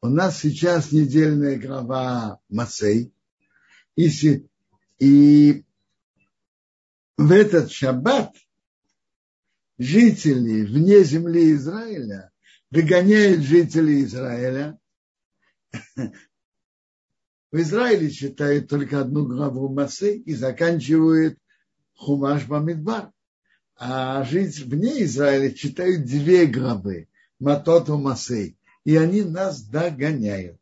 У нас сейчас недельная глава Масей. И, и в этот шаббат жители вне земли Израиля выгоняют жителей Израиля. В Израиле читают только одну главу Масей и заканчивают Хумаш Бамидбар. А жить вне Израиля читают две главы Матот Масей и они нас догоняют.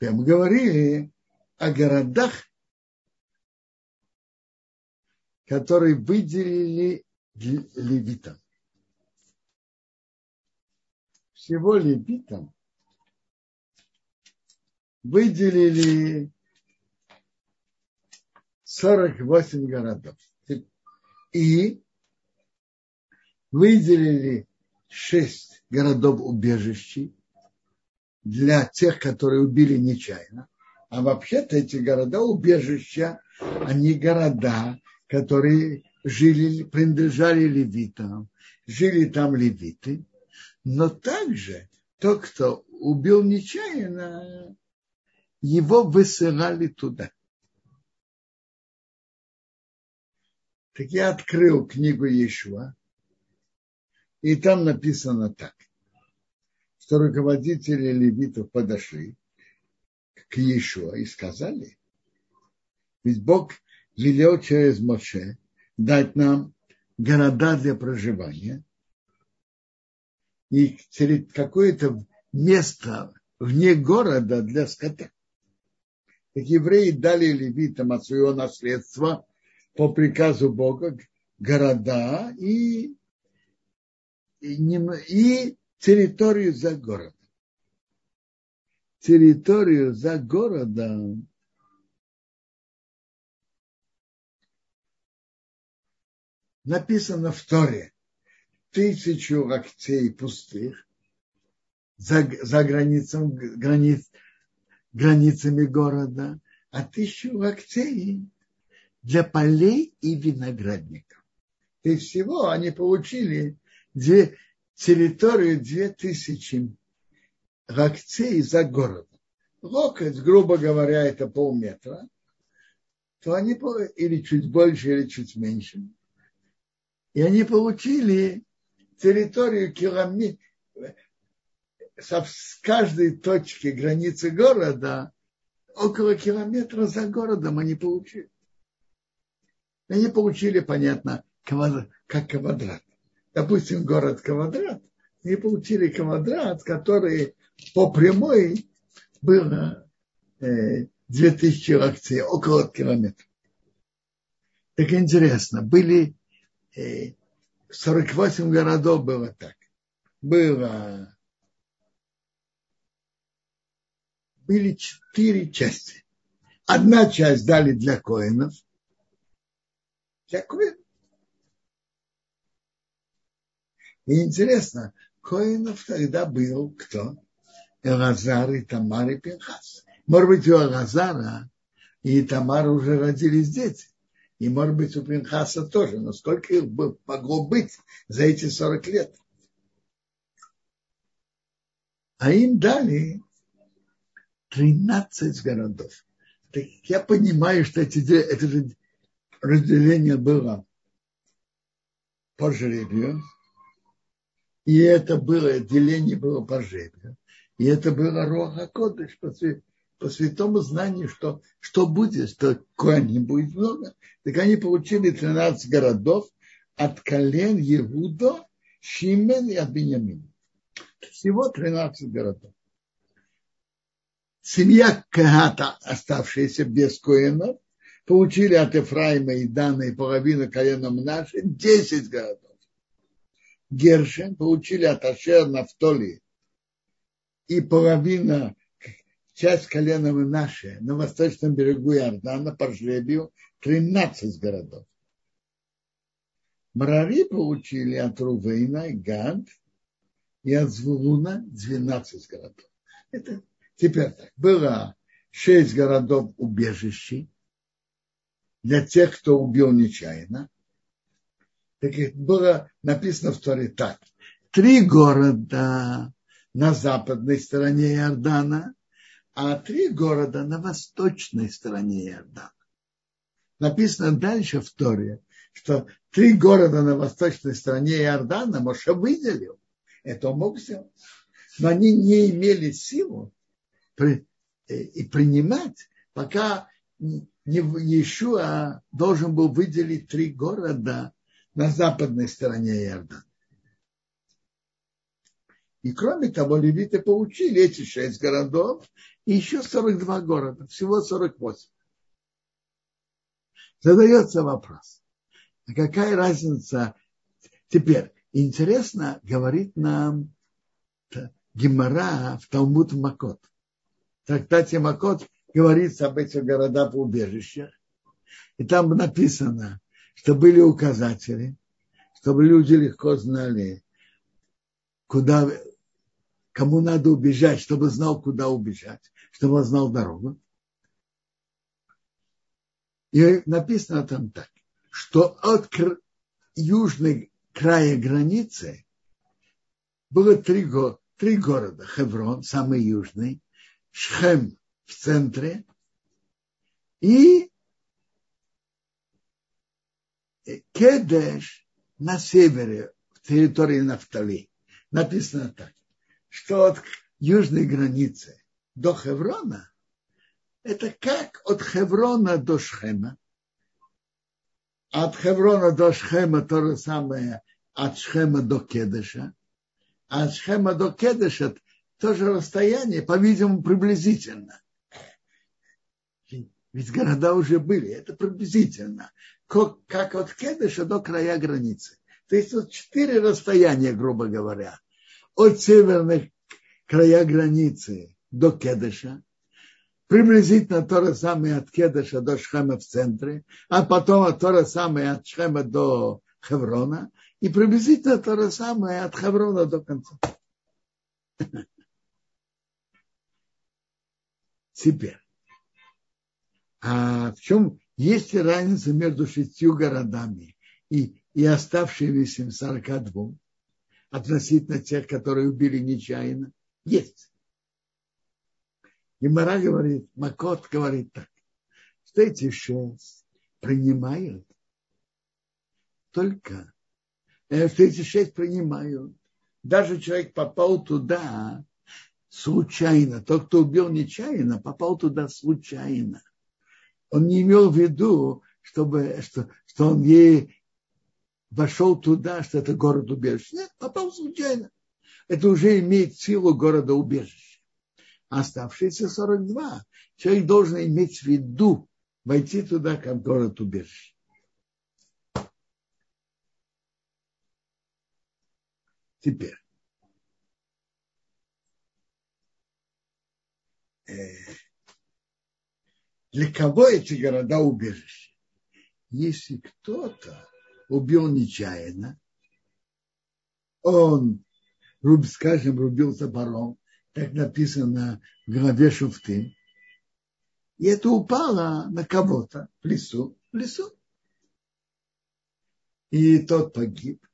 Мы говорили о городах, которые выделили левитам. Всего левитам выделили 48 городов. И выделили 6 городов-убежищей для тех, которые убили нечаянно. А вообще-то эти города-убежища, они города, которые жили, принадлежали левитам, жили там левиты. Но также тот, кто убил нечаянно, его высылали туда. Так я открыл книгу Ешуа, и там написано так, что руководители левитов подошли к Иешуа и сказали, ведь Бог велел через Моше дать нам города для проживания и какое-то место вне города для скота. Так евреи дали левитам от своего наследства по приказу Бога города и и территорию за городом. Территорию за городом написано в Торе тысячу акций пустых за, за границам, границ, границами города, а тысячу акций для полей и виноградников. И всего они получили две, территорию 2000 локтей за городом. Локоть, грубо говоря, это полметра, то они, или чуть больше, или чуть меньше. И они получили территорию километра, с каждой точки границы города около километра за городом они получили. Они получили, понятно, как квадрат допустим, город Квадрат, и получили квадрат, который по прямой было э, 2000 акций, около километра. Так интересно, были э, 48 городов было так. Было были четыре части. Одна часть дали для коинов, для коинов. И интересно, Коинов тогда был кто? Элазар и Тамар и Пинхас. Может быть, у Элазара и Тамара уже родились дети. И, может быть, у Пинхаса тоже. Но сколько их могло быть за эти 40 лет? А им дали 13 городов. Так я понимаю, что эти, это же разделение было по жребию. И это было, деление было по жребию. И это было Роха Кодыш по, по святому знанию, что, что будет, что не будет много. Так они получили 13 городов от колен Иуда, Шимен и от Бениамина. Всего 13 городов. Семья Кагата, оставшаяся без коинов, получили от Ефраима и Дана и половину колена Мнаши 10 городов. Гершин получили от Ашер Нафтоли и половина, часть колена наши на восточном берегу Иордана по жребию 13 городов. Мрари получили от Рувейна и Гад и от Звулуна 12 городов. Это теперь так. Было 6 городов убежищей для тех, кто убил нечаянно. Так было написано в Торе так. Три города на западной стороне Иордана, а три города на восточной стороне Иордана. Написано дальше в Торе, что три города на восточной стороне Иордана Моше выделил. Это он мог сделать. Но они не имели силу э, и принимать, пока не Иешуа должен был выделить три города на западной стороне Иордана. И кроме того, левиты получили эти шесть городов и еще 42 города, всего 48. Задается вопрос, а какая разница теперь? Интересно, говорит нам Гимара в Талмуд Макот. В трактате Макот говорится об этих городах убежищах. И там написано, что были указатели, чтобы люди легко знали, куда, кому надо убежать, чтобы знал, куда убежать, чтобы он знал дорогу. И написано там так, что от южной края границы было три, го три города. Хеврон, самый южный, Шхем в центре и Кедеш на севере, в территории Нафтали. Написано так, что от южной границы до Хеврона это как от Хеврона до Шхема. От Хеврона до Шхема то же самое от Шхема до Кедеша. А от Шхема до Кедеша тоже расстояние, по-видимому, приблизительно. Ведь города уже были, это приблизительно. Как, от Кедеша до края границы. То есть вот четыре расстояния, грубо говоря. От северных края границы до Кедеша, приблизительно то же самое от Кедеша до Шхема в центре, а потом то же самое от Шхема до Хеврона, и приблизительно то же самое от Хеврона до конца. Теперь, а в чем есть ли разница между шестью городами и, и оставшимися 42 относительно тех, которые убили нечаянно? Есть. И Мара говорит, Макот говорит так, что эти шесть принимают только, э, что эти шесть принимают. Даже человек попал туда случайно. Тот, кто убил нечаянно, попал туда случайно. Он не имел в виду, чтобы, что, что он ей вошел туда, что это город убежище. Нет, попал случайно. Это уже имеет силу города убежища оставшиеся 42. Человек должен иметь в виду войти туда, как город убежище. Теперь. Для кого эти города убежища? Если кто-то убил нечаянно, он, скажем, рубил топором, так написано в главе Шуфты. И это упало на кого-то в лесу, в лесу. И тот погиб.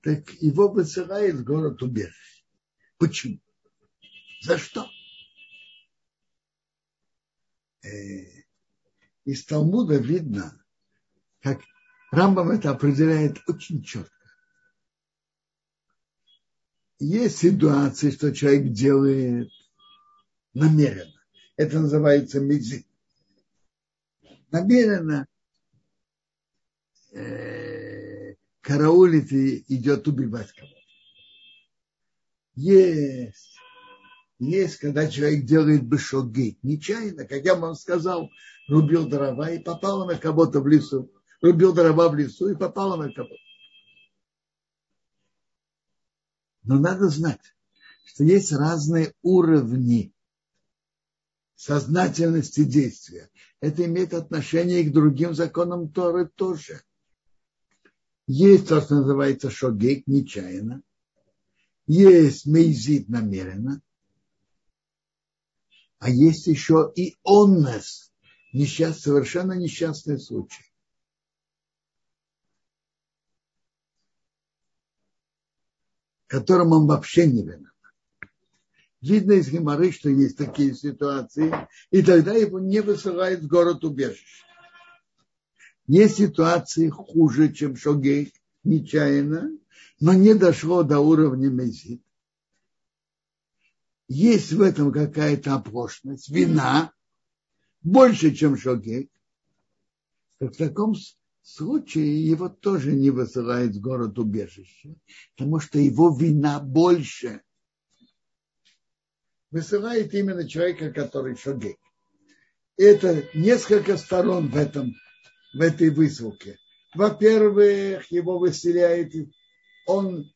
Так его высылает в город убежище. Почему? За что? Э, из Талмуда видно, как Рамбам это определяет очень четко есть ситуации, что человек делает намеренно. Это называется мизит. Намеренно э, караулит и идет убивать кого-то. Есть. Есть, когда человек делает бешоги, нечаянно, как я вам сказал, рубил дрова и попал на кого-то в лесу. Рубил дрова в лесу и попал на кого-то. Но надо знать, что есть разные уровни сознательности действия. Это имеет отношение и к другим законам Торы тоже. Есть то, что называется шогейк нечаянно. Есть мейзит намеренно. А есть еще и оннес, несчаст, совершенно несчастный случай. которым он вообще не виноват. Видно из Геморы, что есть такие ситуации, и тогда его не высылают в город убежище. Есть ситуации хуже, чем Шогей, нечаянно, но не дошло до уровня Мезит. Есть в этом какая-то оплошность, вина, больше, чем Шогей. В таком случае его тоже не высылают в город убежище, потому что его вина больше – высылает именно человека, который шогей. Это несколько сторон в, этом, в этой высылке. Во-первых, его выселяет, он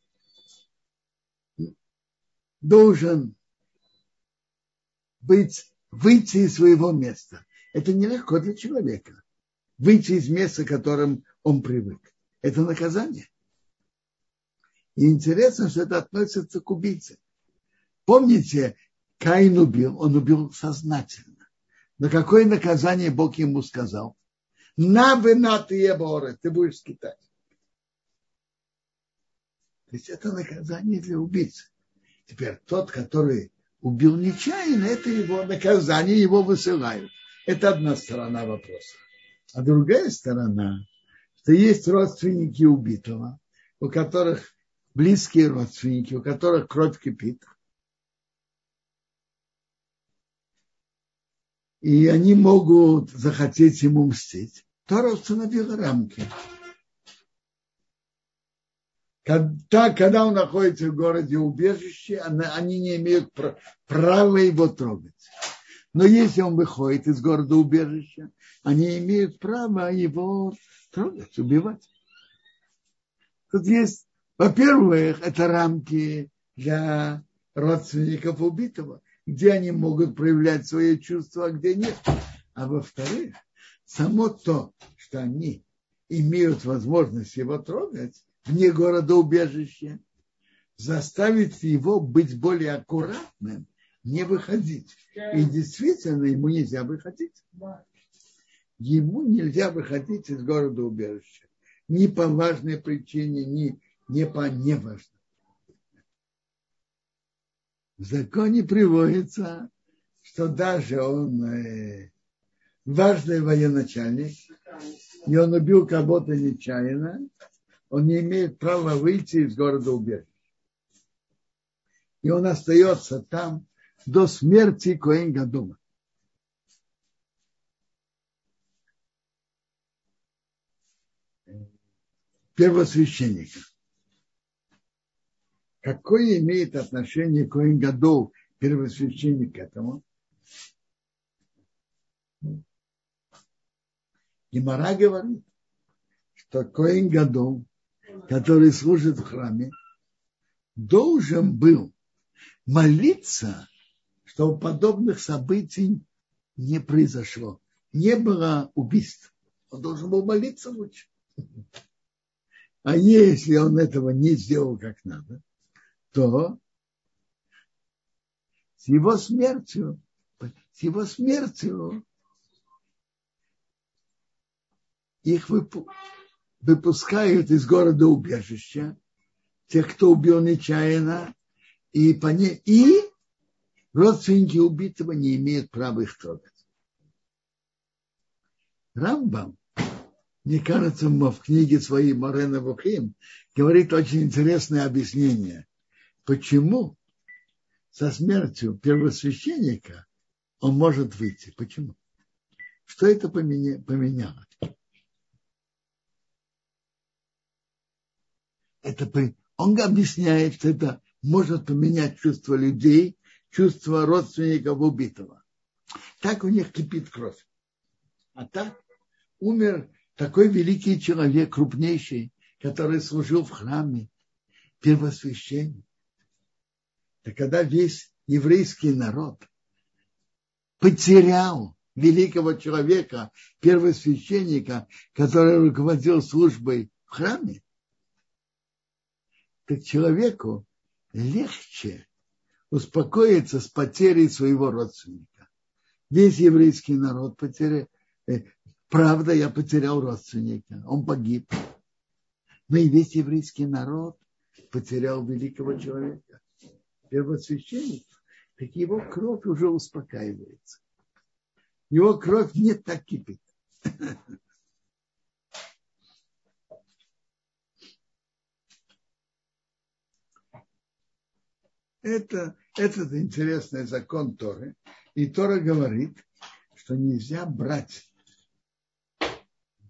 должен быть, выйти из своего места. Это нелегко для человека. Выйти из места, к которым он привык. Это наказание. И интересно, что это относится к убийце. Помните, Каин убил, он убил сознательно. Но какое наказание Бог ему сказал? На вина ты еборы, ты будешь скитать. То есть это наказание для убийцы. Теперь тот, который убил нечаянно, это его наказание, его высылают. Это одна сторона вопроса. А другая сторона, что есть родственники убитого, у которых близкие родственники, у которых кровь кипит. и они могут захотеть ему мстить. Тора установила рамки. Когда, когда он находится в городе убежище, они не имеют права его трогать. Но если он выходит из города убежища, они имеют право его трогать, убивать. Тут есть, во-первых, это рамки для родственников убитого где они могут проявлять свои чувства, а где нет. А во-вторых, само то, что они имеют возможность его трогать вне города убежища, заставит его быть более аккуратным, не выходить. И действительно, ему нельзя выходить. Ему нельзя выходить из города убежища. Ни по важной причине, ни, ни по неважной в законе приводится, что даже он э, важный военачальник, и он убил кого-то нечаянно, он не имеет права выйти из города убежища. И он остается там до смерти Коэнга дома. Первосвященника. Какое имеет отношение Коин Гадол, первосвященник, к этому? Гимара говорит, что Коин Гадол, который служит в храме, должен был молиться, чтобы подобных событий не произошло. Не было убийств. Он должен был молиться лучше. А если он этого не сделал как надо, то с его смертью, с его смертью их выпускают из города убежища, тех, кто убил нечаянно, и, по не, и родственники убитого не имеют права их трогать. Рамбам, мне кажется, в книге своей Морена Вухим говорит очень интересное объяснение почему со смертью первосвященника он может выйти. Почему? Что это поменяло? Это, он объясняет, что это может поменять чувство людей, чувство родственников убитого. Так у них кипит кровь. А так умер такой великий человек, крупнейший, который служил в храме, первосвященник. Так когда весь еврейский народ потерял великого человека, первосвященника, который руководил службой в храме, так человеку легче успокоиться с потерей своего родственника. Весь еврейский народ потерял. Э, правда, я потерял родственника, он погиб. Но и весь еврейский народ потерял великого человека первосвященник. так его кровь уже успокаивается. Его кровь не так кипит. Это, этот интересный закон Торы. И Тора говорит, что нельзя брать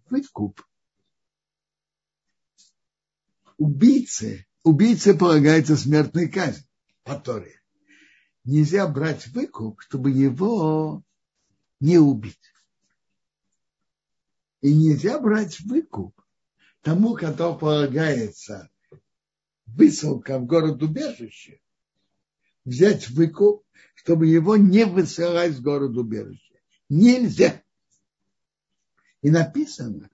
выкуп убийце. Убийце полагается смертная казнь по Торе. Нельзя брать выкуп, чтобы его не убить. И нельзя брать выкуп тому, кто полагается высылка в город убежище, взять выкуп, чтобы его не высылать в город убежище. Нельзя. И написано,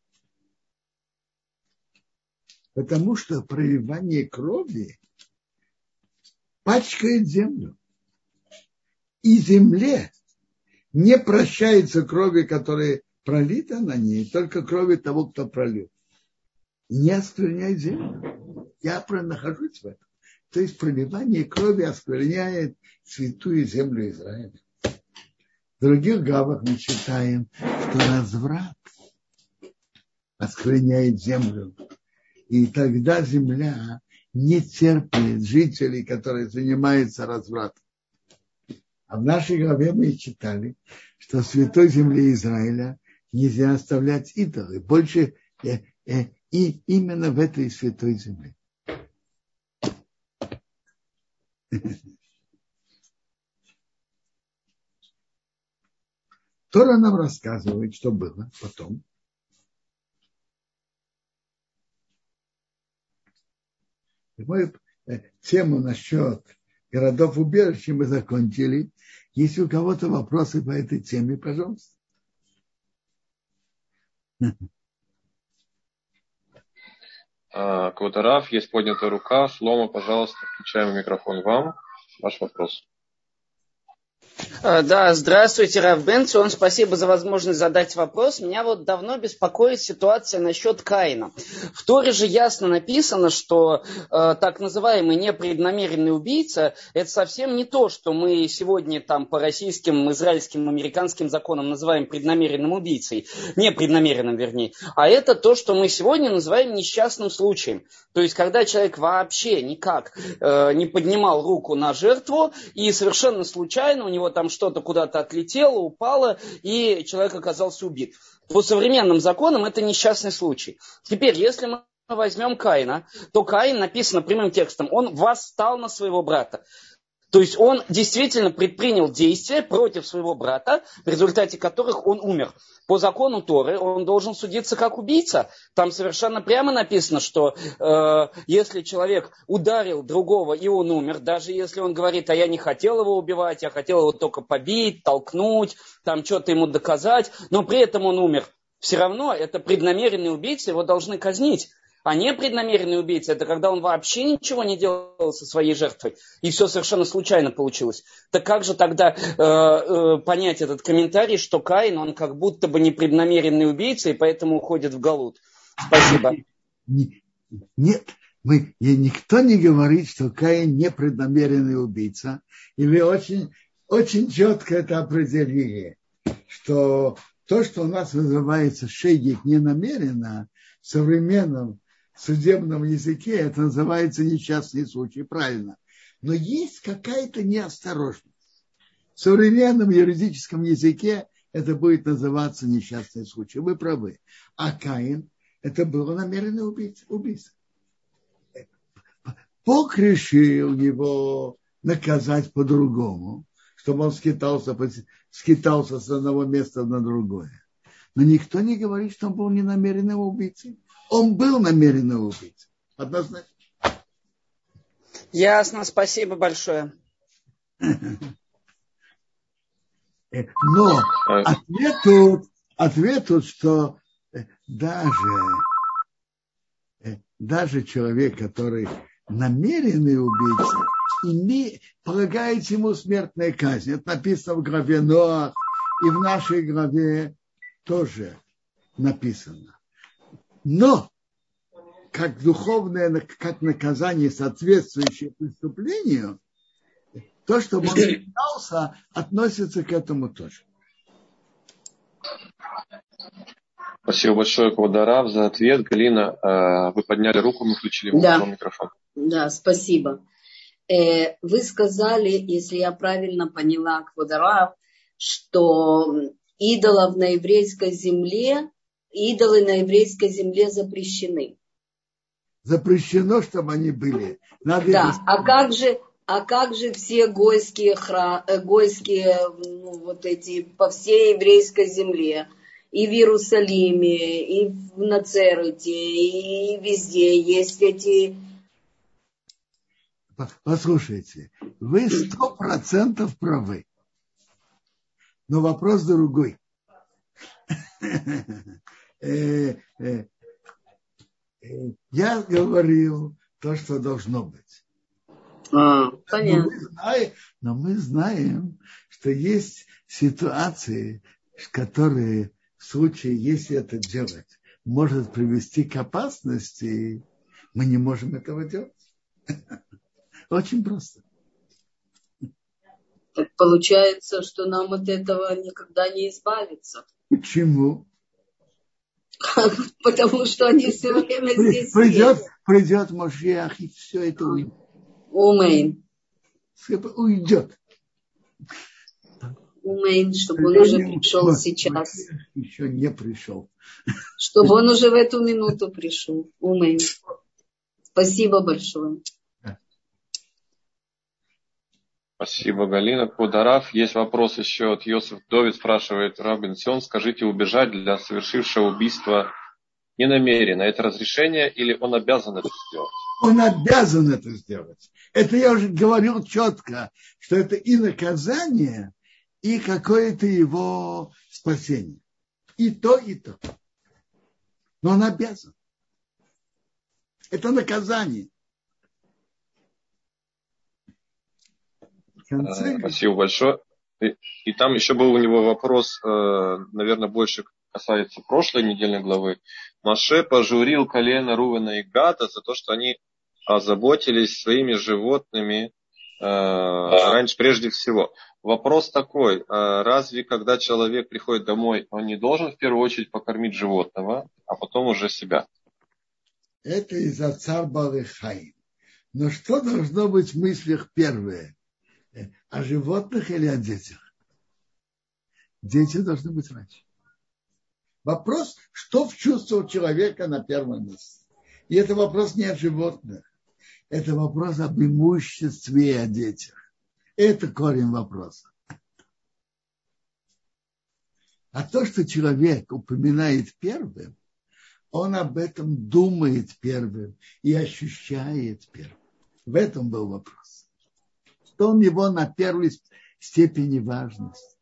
потому что проливание крови пачкает землю. И земле не прощается крови, которая пролита на ней, только крови того, кто пролил. Не оскверняет землю. Я нахожусь в этом. То есть проливание крови оскверняет святую землю Израиля. В других главах мы читаем, что разврат оскверняет землю. И тогда земля не терпит жителей, которые занимаются развратом. А в нашей главе мы читали, что в святой земле Израиля нельзя оставлять идолы. Больше э, э, и именно в этой святой земле. Тора нам рассказывает, что было потом. Мы э, тему насчет городов убежища мы закончили. Если у кого-то вопросы по этой теме, пожалуйста. А, Квадраф, есть поднятая рука. Шлома, пожалуйста, включаем микрофон вам. Ваш вопрос. А, да, здравствуйте, Раф Бенцион. Спасибо за возможность задать вопрос. Меня вот давно беспокоит ситуация насчет Каина. В Торе же ясно написано, что э, так называемый непреднамеренный убийца – это совсем не то, что мы сегодня там по российским, израильским, американским законам называем преднамеренным убийцей, непреднамеренным, вернее, а это то, что мы сегодня называем несчастным случаем. То есть, когда человек вообще никак э, не поднимал руку на жертву и совершенно случайно у него там что-то куда-то отлетело, упало, и человек оказался убит. По современным законам это несчастный случай. Теперь, если мы возьмем Каина, то Каин написано прямым текстом, он восстал на своего брата. То есть он действительно предпринял действия против своего брата, в результате которых он умер. По закону Торы он должен судиться как убийца. Там совершенно прямо написано, что э, если человек ударил другого и он умер, даже если он говорит, а я не хотел его убивать, я хотел его только побить, толкнуть, там что-то ему доказать, но при этом он умер, все равно это преднамеренный убийца, его должны казнить. А непреднамеренный убийца – это когда он вообще ничего не делал со своей жертвой, и все совершенно случайно получилось. Так как же тогда э, э, понять этот комментарий, что Каин, он как будто бы непреднамеренный убийца, и поэтому уходит в Галут? Спасибо. Нет, мы, никто не говорит, что Каин непреднамеренный убийца, или очень, очень четко это определение, что то, что у нас называется шейгик ненамеренно, в современном судебном языке это называется несчастный случай, правильно. Но есть какая-то неосторожность. В современном юридическом языке это будет называться несчастный случай. Вы правы. А Каин – это было намеренное убийство. Бог решил его наказать по-другому, чтобы он скитался, скитался с одного места на другое. Но никто не говорит, что он был ненамеренным убийцей. Он был намеренным убийцей. Однозначно. Ясно, спасибо большое. Но ответ тут, ответ тут, что даже, даже человек, который намеренный убийца, име, полагается ему смертная казнь. Это написано в главе Ноах, и в нашей главе тоже написано. Но как духовное, как наказание, соответствующее преступлению, То, что он пытался, относится к этому тоже. Спасибо большое, Квадарав, за ответ. Галина, э, вы подняли руку, мы включили да. микрофон. Да, спасибо. Э, вы сказали, если я правильно поняла, Квадарав, что идолов на еврейской земле, идолы на еврейской земле запрещены. Запрещено, чтобы они были. Надо да, а как же, а как же все гойские, хра, э, гойские ну, вот эти по всей еврейской земле? И в Иерусалиме, и в Нацерете, и везде есть эти... Послушайте, вы сто процентов правы. Но вопрос другой. Э, э, я говорил то, что должно быть. А, понятно. Но мы, знаем, но мы знаем, что есть ситуации, которые в случае, если это делать, может привести к опасности, мы не можем этого делать. Очень просто. Так получается, что нам от этого никогда не избавиться. Почему? Потому что они все время здесь придет, есть. Придет Машиах, и все это уйдет. Умейн. Уйдет. Умейн, чтобы он уже пришел сейчас. Еще не пришел. Чтобы он уже в эту минуту пришел. Умейн. Спасибо большое. Спасибо, Галина. Кударав. Есть вопрос еще от Йосиф Довид, спрашивает Рабин Сион. Скажите, убежать для совершившего убийства не намеренно, это разрешение или он обязан это сделать? Он обязан это сделать. Это я уже говорил четко, что это и наказание, и какое-то его спасение. И то, и то. Но он обязан. Это наказание. Спасибо большое. И, и там еще был у него вопрос, э, наверное, больше касается прошлой недельной главы. Маше пожурил колено Рувена и Гата за то, что они озаботились своими животными э, раньше прежде всего. Вопрос такой, э, разве когда человек приходит домой, он не должен в первую очередь покормить животного, а потом уже себя? Это из-за царь Балыхай. Но что должно быть в мыслях первое? О животных или о детях? Дети должны быть раньше. Вопрос, что в чувствах человека на первом месте. И это вопрос не о животных. Это вопрос об имуществе и о детях. Это корень вопроса. А то, что человек упоминает первым, он об этом думает первым и ощущает первым. В этом был вопрос что у него на первой степени важность.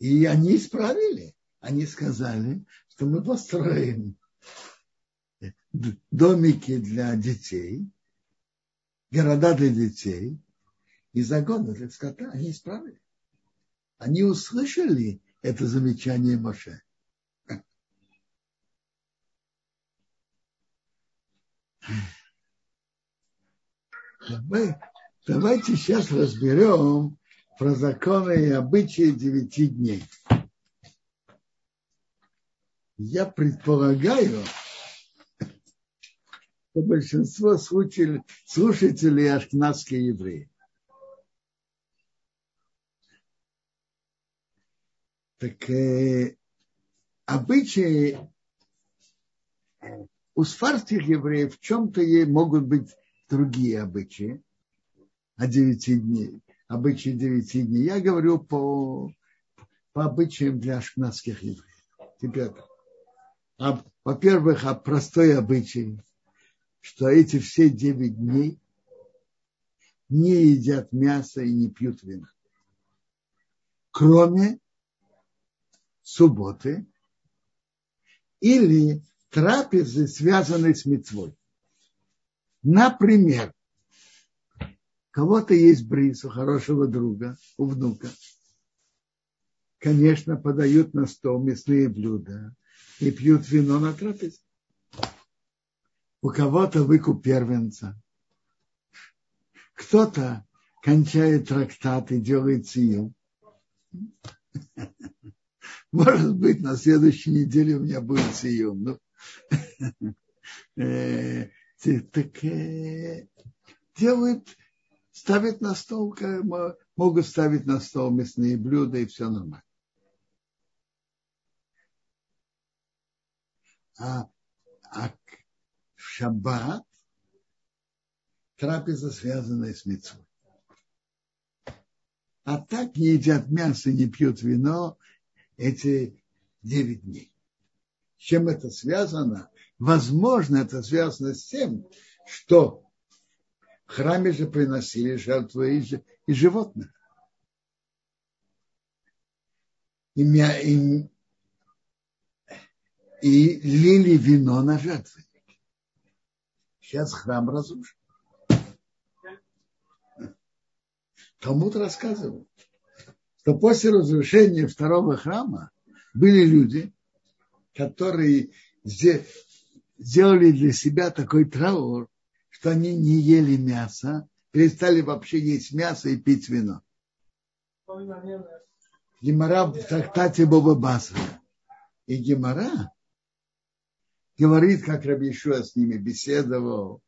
И они исправили. Они сказали, что мы построим домики для детей, города для детей и загоны для скота. Они исправили. Они услышали это замечание Моше. Мы, давайте сейчас разберем про законы и обычаи девяти дней. Я предполагаю, что большинство слушателей, слушателей евреи. Так э, обычаи у сфарских евреев в чем-то могут быть другие обычаи о девяти дней, обычаи девяти дней. Я говорю по, по обычаям для ашкнадских евреев. Теперь, а, во-первых, о простой обычае, что эти все девять дней не едят мясо и не пьют вина. Кроме субботы или трапезы, связанной с мецвой. Например, кого-то есть бриз у хорошего друга, у внука. Конечно, подают на стол мясные блюда и пьют вино на трапезе. У кого-то выкуп первенца. кто-то кончает трактат и делает сию. Может быть, на следующей неделе у меня будет э, так э, делают, ставят на стол, могут ставить на стол мясные блюда и все нормально. А, а в шаббат трапеза, связанная с митцвой. А так не едят мясо, не пьют вино эти девять дней. С чем это связано? Возможно, это связано с тем, что в храме же приносили жертвы и, животных. И, и, и лили вино на жертвы. Сейчас храм разрушен. Талмуд рассказывает, что после разрушения второго храма были люди, которые сделали для себя такой траур, что они не ели мясо, перестали вообще есть мясо и пить вино. Гемора в трактате Боба Басра. И Гемора говорит, как Рабишуа с ними беседовал,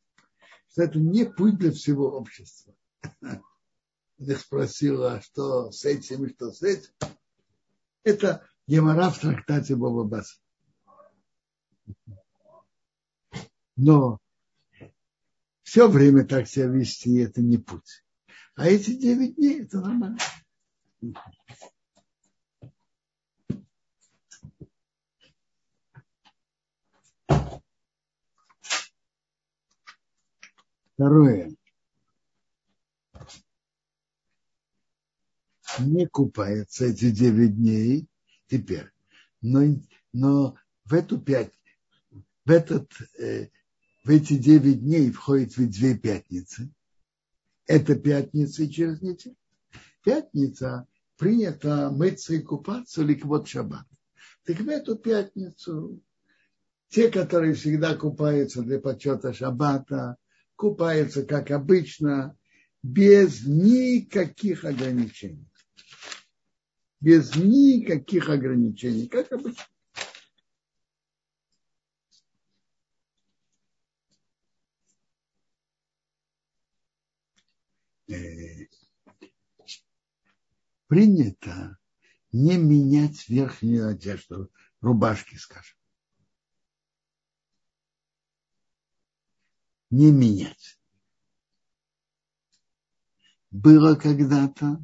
что это не путь для всего общества. Он их спросил, а что с этим и что с этим. Это Гемора в трактате Боба Басра. Но все время так себя вести это не путь. А эти девять дней это нормально. Второе. Не купается эти девять дней теперь. Но, но в эту пять, в этот, э, в эти девять дней входит ведь две пятницы. Это пятница и через неделю. Пятница принято мыться и купаться или вот шаббат. Так в эту пятницу те, которые всегда купаются для почета шаббата, купаются, как обычно, без никаких ограничений. Без никаких ограничений, как обычно. Принято не менять верхнюю одежду, рубашки, скажем. не менять. Было когда-то,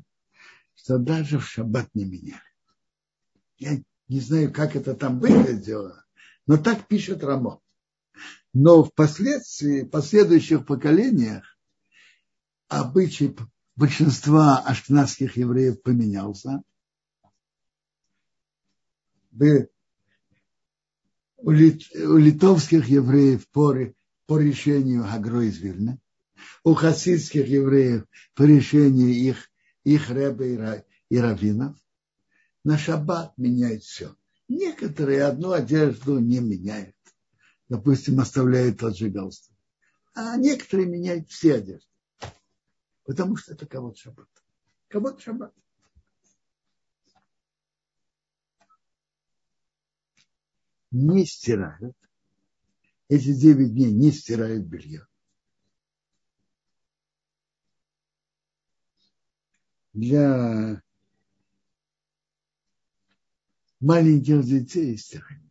что даже в шаббат не меняли. Я не знаю, как это там выглядело, но так пишет Рамо. Но впоследствии, в последующих поколениях, обычай большинства ашкнадских евреев поменялся. У литовских евреев по по решению Агро из Вильны, у хасидских евреев по решению их, их рэба и раввинов. На шаббат меняет все. Некоторые одну одежду не меняют. Допустим, оставляют тот же галстук. А некоторые меняют все одежды. Потому что это кого-то шаббат. Кого-то шаббат. Не стирают эти девять дней не стирают белье. Для маленьких детей стирать.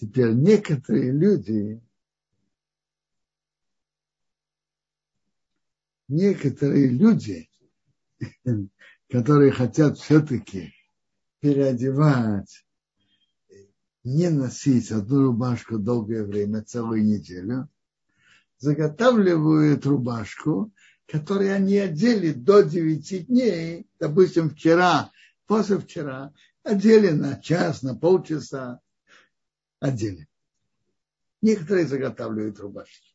Теперь некоторые люди, некоторые люди которые хотят все-таки переодевать, не носить одну рубашку долгое время, целую неделю, заготавливают рубашку, которую они одели до 9 дней, допустим, вчера, позавчера, одели на час, на полчаса, отделе. Некоторые заготавливают рубашки.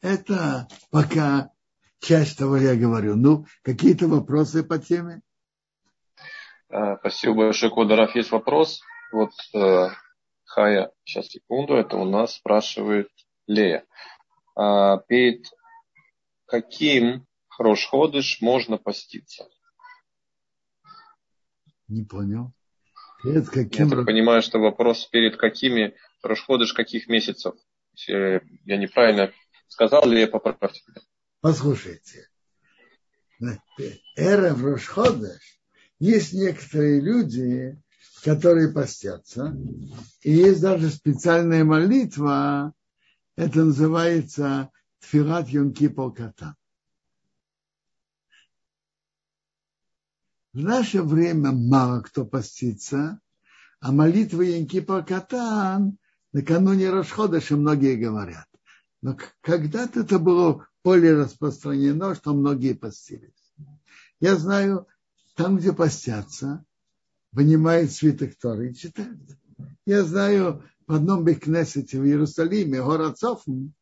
Это пока часть того я говорю. Ну, какие-то вопросы по теме? А, спасибо большое, Кодоров. Есть вопрос? Вот э, Хая, сейчас секунду, это у нас спрашивает Лея. А, перед каким Рошходыш можно поститься? Не понял. Перед каким... Я так понимаю, что вопрос перед какими Рошходыш каких месяцев? Я неправильно сказал ли я поправьте меня? Послушайте. Эра в Рошходыш есть некоторые люди, которые постятся. И есть даже специальная молитва, это называется Тфилат Йонки Полката. В наше время мало кто постится, а молитва Янки Катан накануне Рашходыша многие говорят. Но когда-то это было более распространено, что многие постились. Я знаю, там, где постятся, вынимают свиток Торы и читают. Я знаю, в одном Бекнесете в Иерусалиме, город Софм,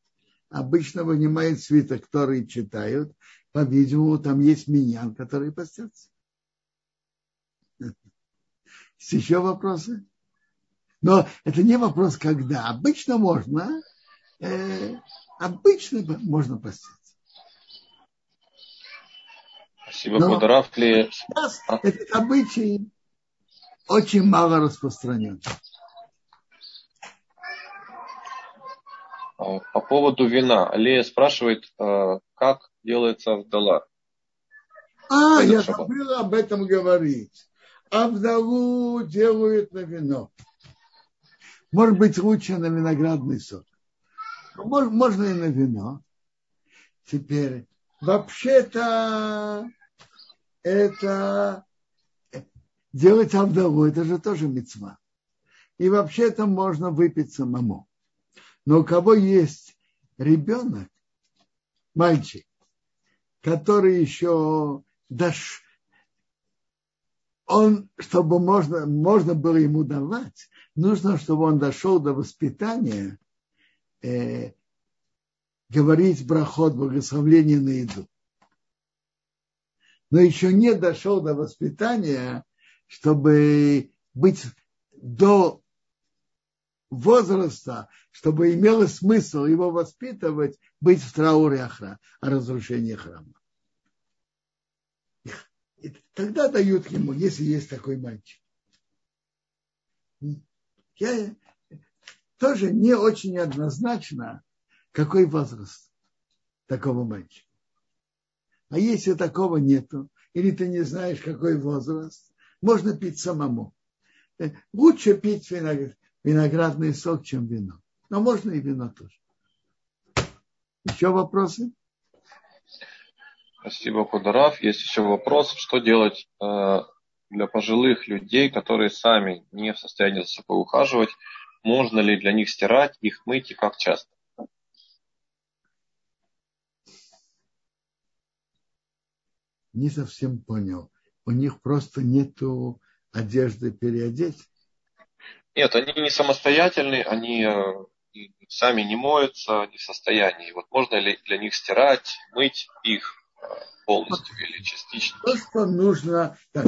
обычно вынимают свиток Торы и читают. По-видимому, там есть миньян, который постятся. Есть еще вопросы? Но это не вопрос, когда. Обычно можно, э, обычно можно поститься. Спасибо, Но Кударафли. А? Этот обычай очень мало распространен. А, по поводу вина. Алия спрашивает, а, как делается вдала. А, я забыл об этом говорить а вдову делают на вино. Может быть, лучше на виноградный сок. Можно и на вино. Теперь, вообще-то, это делать авдову, это же тоже мецва. И вообще-то можно выпить самому. Но у кого есть ребенок, мальчик, который еще даш, он, чтобы можно, можно было ему давать, нужно, чтобы он дошел до воспитания э, говорить брахот, благословление на еду. Но еще не дошел до воспитания, чтобы быть до возраста, чтобы имело смысл его воспитывать, быть в трауре о разрушении храма тогда дают ему, если есть такой мальчик. Я тоже не очень однозначно, какой возраст такого мальчика. А если такого нету, или ты не знаешь, какой возраст, можно пить самому. Э, лучше пить виноградный сок, чем вино. Но можно и вино тоже. Еще вопросы? Спасибо, Кударав. Есть еще вопрос, что делать э, для пожилых людей, которые сами не в состоянии за собой ухаживать. Можно ли для них стирать, их мыть и как часто? Не совсем понял. У них просто нету одежды переодеть? Нет, они не самостоятельные, они э, сами не моются, не в состоянии. Вот можно ли для них стирать, мыть их? полностью или частично? То, что нужно... Так,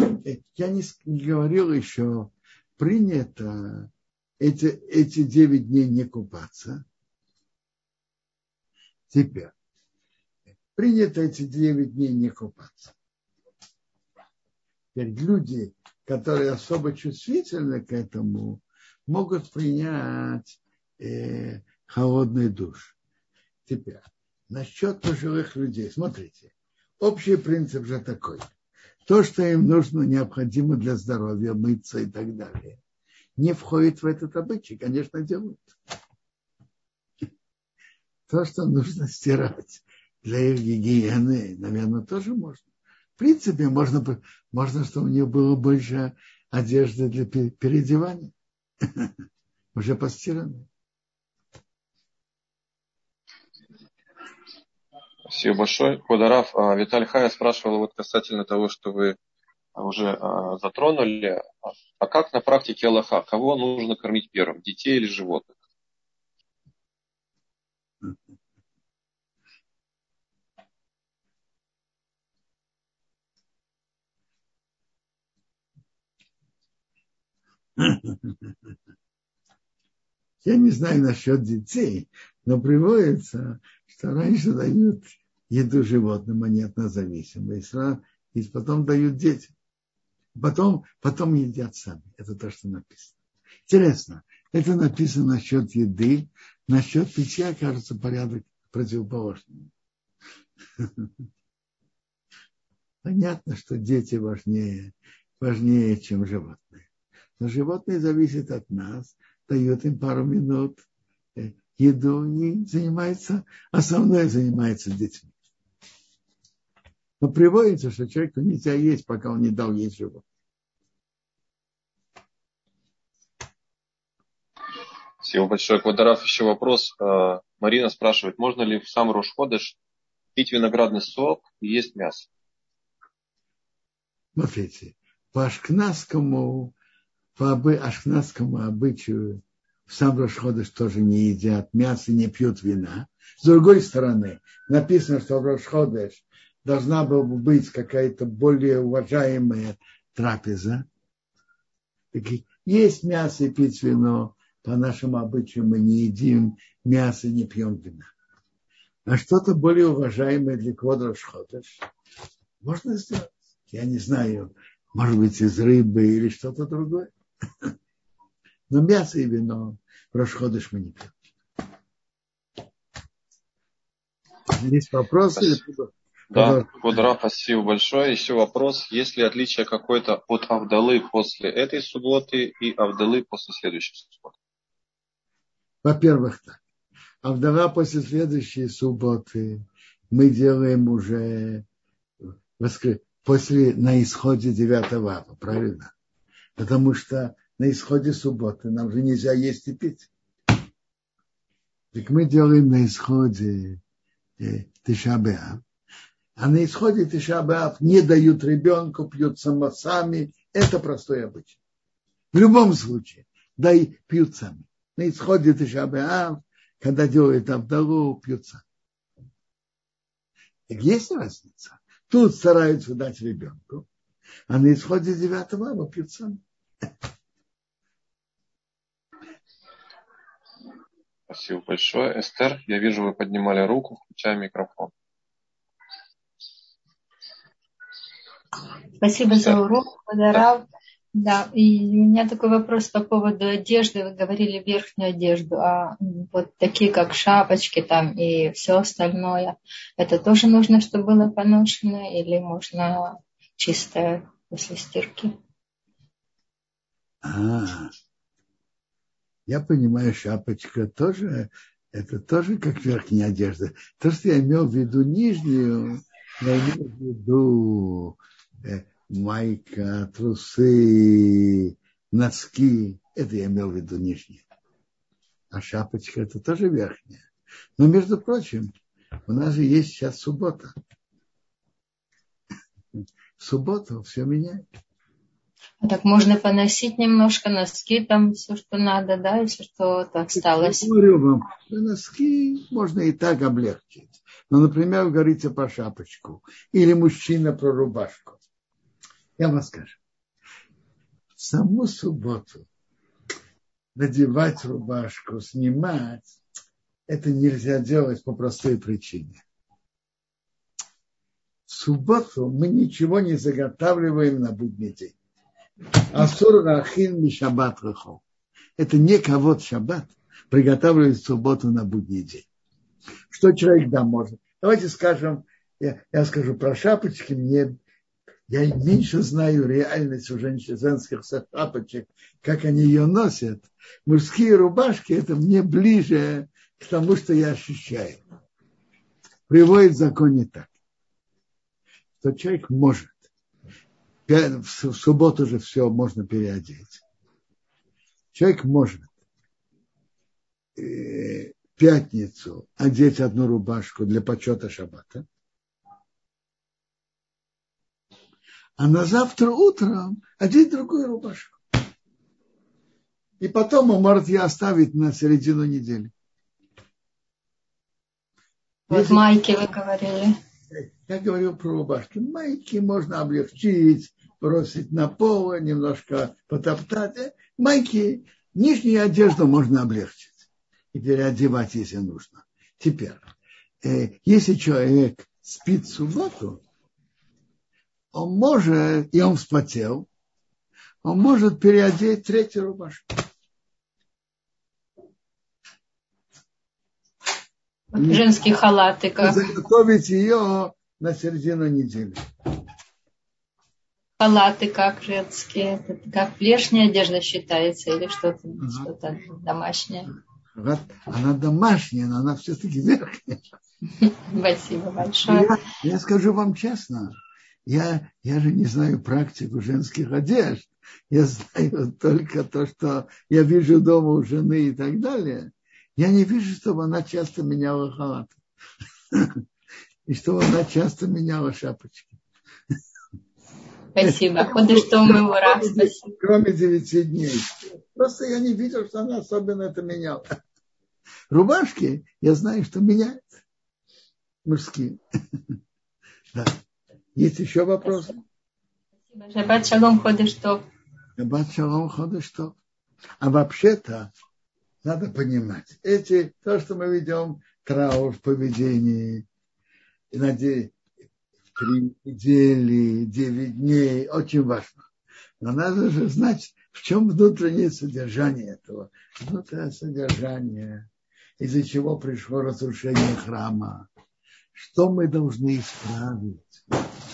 я не, не говорил еще, принято эти, эти 9 дней не купаться. Теперь. Принято эти 9 дней не купаться. Люди, которые особо чувствительны к этому, могут принять э, холодный душ. Теперь, насчет пожилых людей. Смотрите, общий принцип же такой. То, что им нужно, необходимо для здоровья, мыться и так далее, не входит в этот обычай, конечно, делают. То, что нужно стирать для их гигиены, наверное, тоже можно. В принципе, можно, можно чтобы у них было больше одежды для переодевания. Уже постиранной. Спасибо большое. Кударав, а, Виталий Хая спрашивал вот касательно того, что вы уже а, затронули. А как на практике Аллаха? Кого нужно кормить первым? Детей или животных? Я не знаю насчет детей, но приводится, что раньше дают еду животным, они от нас зависимы, и потом дают детям. Потом, потом едят сами. Это то, что написано. Интересно, это написано насчет еды, насчет питья, кажется, порядок противоположный. Понятно, что дети важнее, важнее, чем животные. Но животные зависят от нас, дают им пару минут э, еду и занимается, основное занимается детьми. Но приводится, что человеку нельзя есть, пока он не дал есть живот. Спасибо большое. Квадраф, еще вопрос. А, Марина спрашивает, можно ли в сам Рошходыш пить виноградный сок и есть мясо? Смотрите, по ашкназскому, по обы, ашкназскому обычаю в сам Рошходыш тоже не едят мясо, не пьют вина. С другой стороны, написано, что в Рошходыш должна была быть какая-то более уважаемая трапеза. Есть мясо и пить вино. По нашему обычаю мы не едим мясо, не пьем вина. А что-то более уважаемое для Шходыш можно сделать. Я не знаю, может быть, из рыбы или что-то другое. Но мясо и вино в Рошходыш мы не пьем. Есть вопросы? Да, Кудра, спасибо большое. Еще вопрос. Есть ли отличие какое-то от Авдалы после этой субботы и Авдалы после следующей субботы? Во-первых, так. Авдала после следующей субботы мы делаем уже после, на исходе 9 ава, правильно? Потому что на исходе субботы нам же нельзя есть и пить. Так мы делаем на исходе э, Тишабеа, а на исходе Тишабеав не дают ребенку, пьют сами. Это простой обычай. В любом случае, да и пьют сами. На исходе Тишабеав, когда делают Авдалу, пьют сами. Так есть разница. Тут стараются дать ребенку, а на исходе девятого ава пьют сами. Спасибо большое. Эстер, я вижу, вы поднимали руку, включая микрофон. Спасибо за урок, Вадарав. Да, и у меня такой вопрос по поводу одежды. Вы говорили верхнюю одежду, а вот такие как шапочки там и все остальное, это тоже нужно, чтобы было поношено или можно чистое после стирки? А, я понимаю, шапочка тоже, это тоже как верхняя одежда. То, что я имел в виду нижнюю, я имел в виду Э, майка, трусы, носки. Это я имел в виду нижние. А шапочка это тоже верхняя. Но, между прочим, у нас же есть сейчас суббота. Субботу все меняет. А так можно поносить немножко носки, там все, что надо, да, если что-то осталось. Я говорю вам, носки можно и так облегчить. Но, ну, например, вы говорите про шапочку или мужчина про рубашку. Я вам скажу. В саму субботу надевать рубашку, снимать, это нельзя делать по простой причине. В субботу мы ничего не заготавливаем на будний день. Асур рахин ми шаббат рахов. Это не кого шаббат приготавливать в субботу на будний день. Что человек да может. Давайте скажем, я, я скажу про шапочки, мне я меньше знаю реальность у женщин, женских шапочек, как они ее носят. Мужские рубашки, это мне ближе к тому, что я ощущаю. Приводит закон не так. Что человек может. В субботу же все можно переодеть. Человек может э, пятницу одеть одну рубашку для почета шаббата, а на завтра утром одеть другую рубашку. И потом он может ее оставить на середину недели. Вот майки вы говорили. Я говорю про рубашки. Майки можно облегчить, бросить на пол, немножко потоптать. майки, нижнюю одежду можно облегчить и переодевать, если нужно. Теперь, э, если человек спит в субботу, он может, и он вспотел, он может переодеть третью рубашку. Женские халаты как? Заготовить ее на середину недели. Халаты как женские? Как внешняя одежда считается или что-то ага. что домашнее? Она домашняя, но она все-таки верхняя. Спасибо большое. Я, я скажу вам честно, я, я же не знаю практику женских одежд. Я знаю только то, что я вижу дома у жены и так далее. Я не вижу, чтобы она часто меняла халат. И чтобы она часто меняла шапочки. Спасибо. Куда что мы его рад. Кроме девяти дней. Просто я не видел, что она особенно это меняла. Рубашки, я знаю, что меняет. Мужские. Да. Есть еще вопросы? Шаббат шалом ходишь топ. Шаббат шалом ходишь топ. А вообще-то надо понимать, эти, то, что мы ведем траур в поведении, и надеюсь, три недели, девять дней, очень важно. Но надо же знать, в чем внутреннее содержание этого. Внутреннее содержание, из-за чего пришло разрушение храма, что мы должны исправить.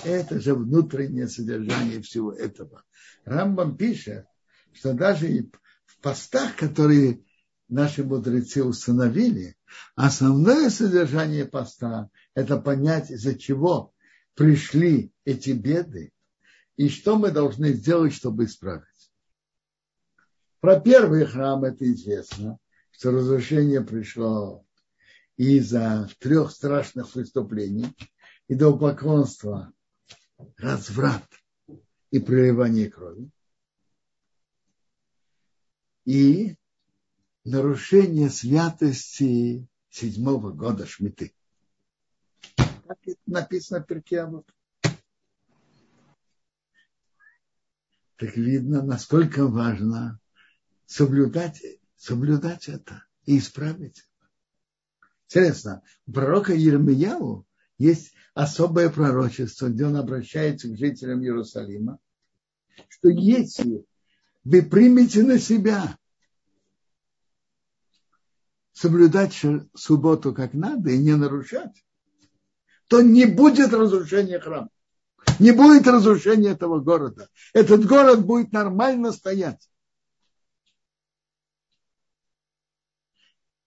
Это же внутреннее содержание всего этого. Рамбам пишет, что даже в постах, которые наши мудрецы установили, основное содержание поста – это понять, из-за чего пришли эти беды и что мы должны сделать, чтобы исправить. Про первый храм это известно, что разрушение пришло из-за трех страшных преступлений, идолопоклонства, разврат и проливание крови. И нарушение святости седьмого года Шмиты. Так написано в Перкеавод. Так видно, насколько важно соблюдать, соблюдать это и исправить. Интересно, у пророка Ермияу есть особое пророчество, где он обращается к жителям Иерусалима, что если вы примете на себя соблюдать субботу как надо и не нарушать, то не будет разрушения храма. Не будет разрушения этого города. Этот город будет нормально стоять.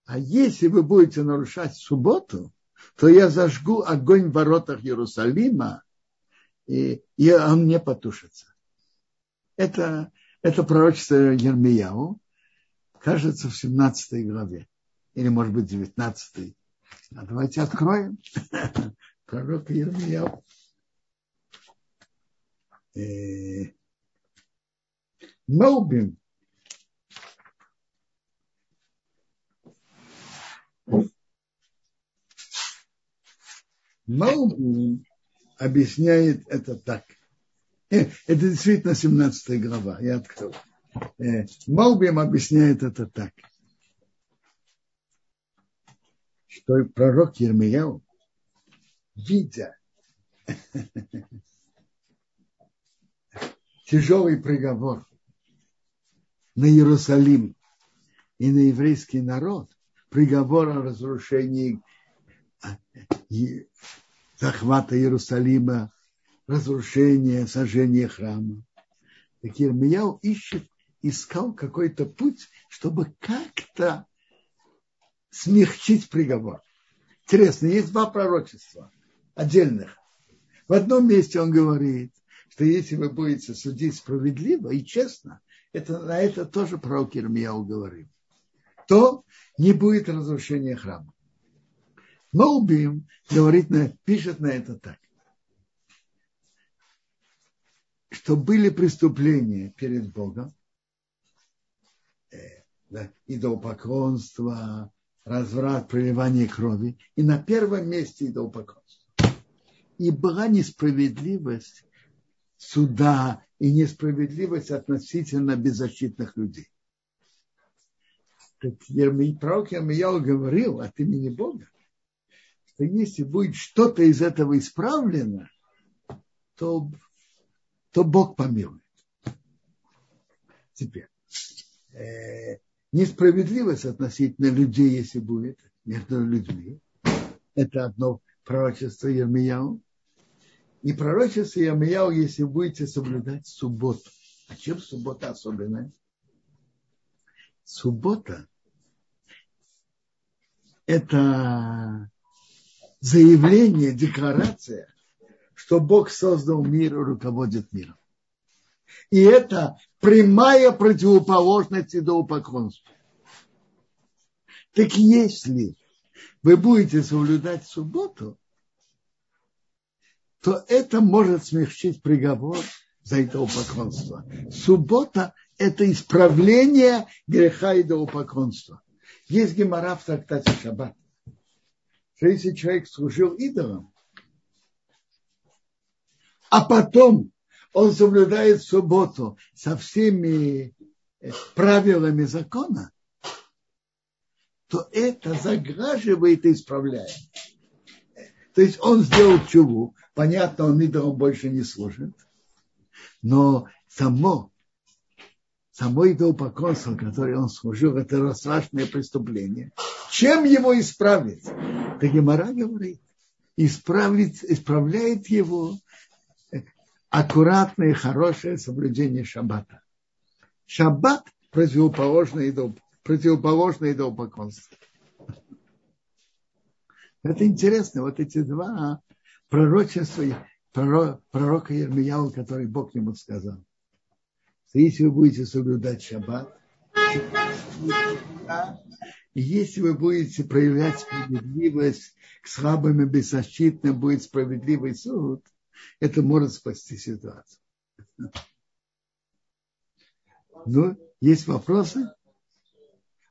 А если вы будете нарушать субботу, то я зажгу огонь в воротах Иерусалима, и, и он не потушится. Это, это пророчество Ермияу, кажется, в 17 главе. Или, может быть, 19. А давайте откроем. Пророк Ермияу. Э, Моубим Малбун объясняет это так. Э, это действительно 17 глава, я открыл. Э, Малбим объясняет это так. Что пророк Ермияу, видя тяжелый приговор на Иерусалим и на еврейский народ, приговор о разрушении захвата Иерусалима, разрушения, сожжения храма. Так Ирмияу ищет, искал какой-то путь, чтобы как-то смягчить приговор. Интересно, есть два пророчества отдельных. В одном месте он говорит, что если вы будете судить справедливо и честно, это, на это тоже пророк Ирмияу говорит, то не будет разрушения храма. Моубим говорит, пишет на это так, что были преступления перед Богом, э, да, идолопоклонство, разврат, проливание крови, и на первом месте идолопоклонство. И была несправедливость суда и несправедливость относительно беззащитных людей. Так пророк Ермияу говорил от имени Бога, что если будет что-то из этого исправлено, то, то Бог помилует. Теперь, э, несправедливость относительно людей, если будет, между людьми, это одно пророчество Ермияу. И пророчество Ермияу, если будете соблюдать субботу. А чем суббота особенная? Суббота – это заявление, декларация, что Бог создал мир и руководит миром. И это прямая противоположность идолопоклонству. Так если вы будете соблюдать субботу, то это может смягчить приговор за идолопоклонство. Суббота – это исправление греха идолопоклонства. Есть гемора в трактате Шаббат, что если человек служил идолам, а потом он соблюдает субботу со всеми э, правилами закона, то это заграживает и исправляет. То есть он сделал чуву, понятно, он идолом больше не служит, но само, само идолопоклонство, которое он служил, это страшное преступление. Чем его исправить? Так Гемора говорит, исправить, исправляет его аккуратное, хорошее соблюдение шаббата. Шаббат противоположный идол, противоположный идолопоклонству. Это интересно, вот эти два пророчества пророка Ермияу, который Бог ему сказал. Если вы будете соблюдать шаббат, и если вы будете проявлять справедливость к слабым и беззащитным, будет справедливый суд, это может спасти ситуацию. Ну, есть вопросы?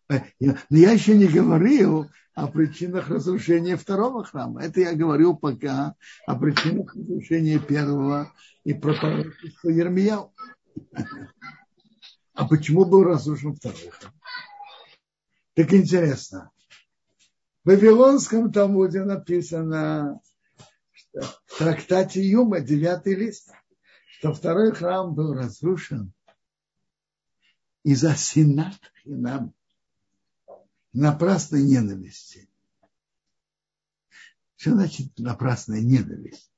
Э, но я еще не говорил о причинах разрушения второго храма. Это я говорил пока о причинах разрушения первого и про пророчество Ермияу. А почему был разрушен второй храм? Так интересно. В Вавилонском Талмуде написано, в трактате Юма, девятый лист, что второй храм был разрушен из-за синат хинам, напрасной ненависти. Что значит напрасная ненависть?